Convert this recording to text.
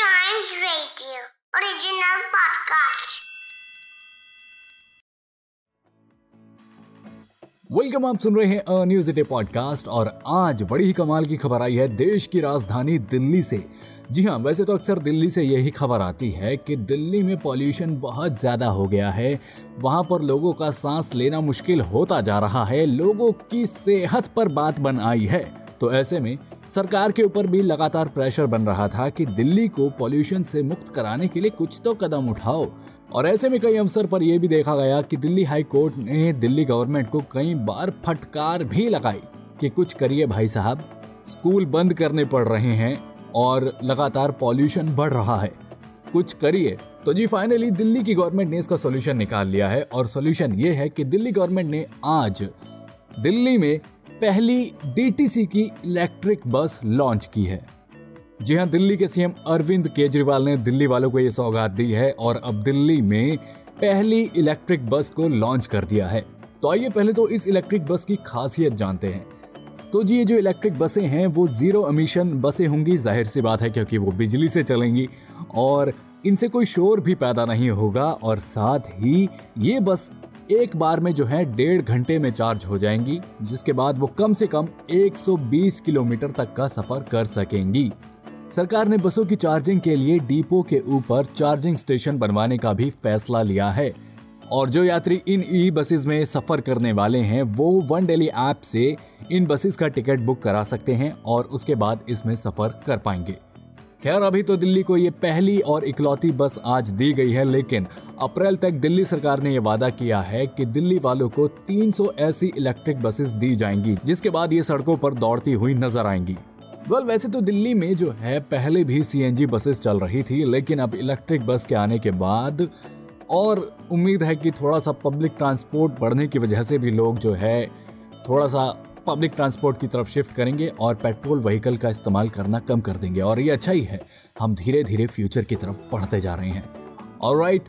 Radio, original podcast. Welcome आप सुन रहे हैं अ न्यूज़ डे पॉडकास्ट और आज बड़ी ही कमाल की खबर आई है देश की राजधानी दिल्ली से। जी हाँ वैसे तो अक्सर दिल्ली से यही खबर आती है कि दिल्ली में पॉल्यूशन बहुत ज़्यादा हो गया है। वहाँ पर लोगों का सांस लेना मुश्किल होता जा रहा है। लोगों की सेहत पर बात बन आई है। तो ऐसे में सरकार के ऊपर भी लगातार प्रेशर बन रहा था कि दिल्ली को पॉल्यूशन से मुक्त कराने के लिए कुछ तो कदम उठाओ। और ऐसे में कई अवसर पर यह भी देखा गया कि दिल्ली हाई कोर्ट ने दिल्ली गवर्नमेंट को कई बार फटकार भी लगाई कि कुछ करिए भाई साहब, स्कूल बंद करने पड़ रहे हैं और लगातार पॉल्यूशन बढ़ रहा है। कुछ करिए। तो जी फाइनली दिल्ली की गवर्नमेंट ने इसका सोल्यूशन निकाल लिया है और सोल्यूशन ये है कि दिल्ली गवर्नमेंट ने आज दिल्ली में पहली डीटीसी की इलेक्ट्रिक बस लॉन्च की है। जी हाँ दिल्ली के सीएम अरविंद केजरीवाल ने दिल्ली वालों को ये सौगात दी है और अब दिल्ली में पहली इलेक्ट्रिक बस को लॉन्च कर दिया है। तो आइए पहले तो इस इलेक्ट्रिक बस की खासियत जानते हैं। तो जी, ये जो इलेक्ट्रिक बसें हैं, वो ज़ीरो एमिशन बसें होंगी, ज़ाहिर सी बात है, क्योंकि वो बिजली से चलेंगी और इनसे कोई शोर भी पैदा नहीं होगा और साथ ही ये बस एक बार में जो है डेढ़ घंटे में चार्ज हो जाएँगी, जिसके बाद वो कम से कम 120 किलोमीटर तक का सफ़र कर सकेंगी। सरकार ने बसों की चार्जिंग के लिए डिपो के ऊपर चार्जिंग स्टेशन बनवाने का भी फैसला लिया है। और जो यात्री इन ई बसेस में सफ़र करने वाले हैं, वो वन डेली ऐप से इन बसेस का टिकट बुक करा सकते हैं और उसके बाद इसमें सफ़र कर पाएँगे। खैर, अभी तो दिल्ली को ये पहली और इकलौती बस आज दी गई है, लेकिन अप्रैल तक दिल्ली सरकार ने यह वादा किया है कि दिल्ली वालों को 300 ऐसी इलेक्ट्रिक बसेस दी जाएँगी, जिसके बाद ये सड़कों पर दौड़ती हुई नज़र आएँगी। वेल वैसे तो दिल्ली में जो है, पहले भी सीएनजी बसेस चल रही थी, लेकिन अब इलेक्ट्रिक बस के आने के बाद और उम्मीद है कि थोड़ा सा पब्लिक ट्रांसपोर्ट बढ़ने की वजह से भी लोग जो है थोड़ा सा पब्लिक ट्रांसपोर्ट की तरफ़ शिफ्ट करेंगे और पेट्रोल व्हीकल का इस्तेमाल करना कम कर देंगे। और ये अच्छा ही है, हम धीरे धीरे फ्यूचर की तरफ़ बढ़ते जा रहे हैं। और राइट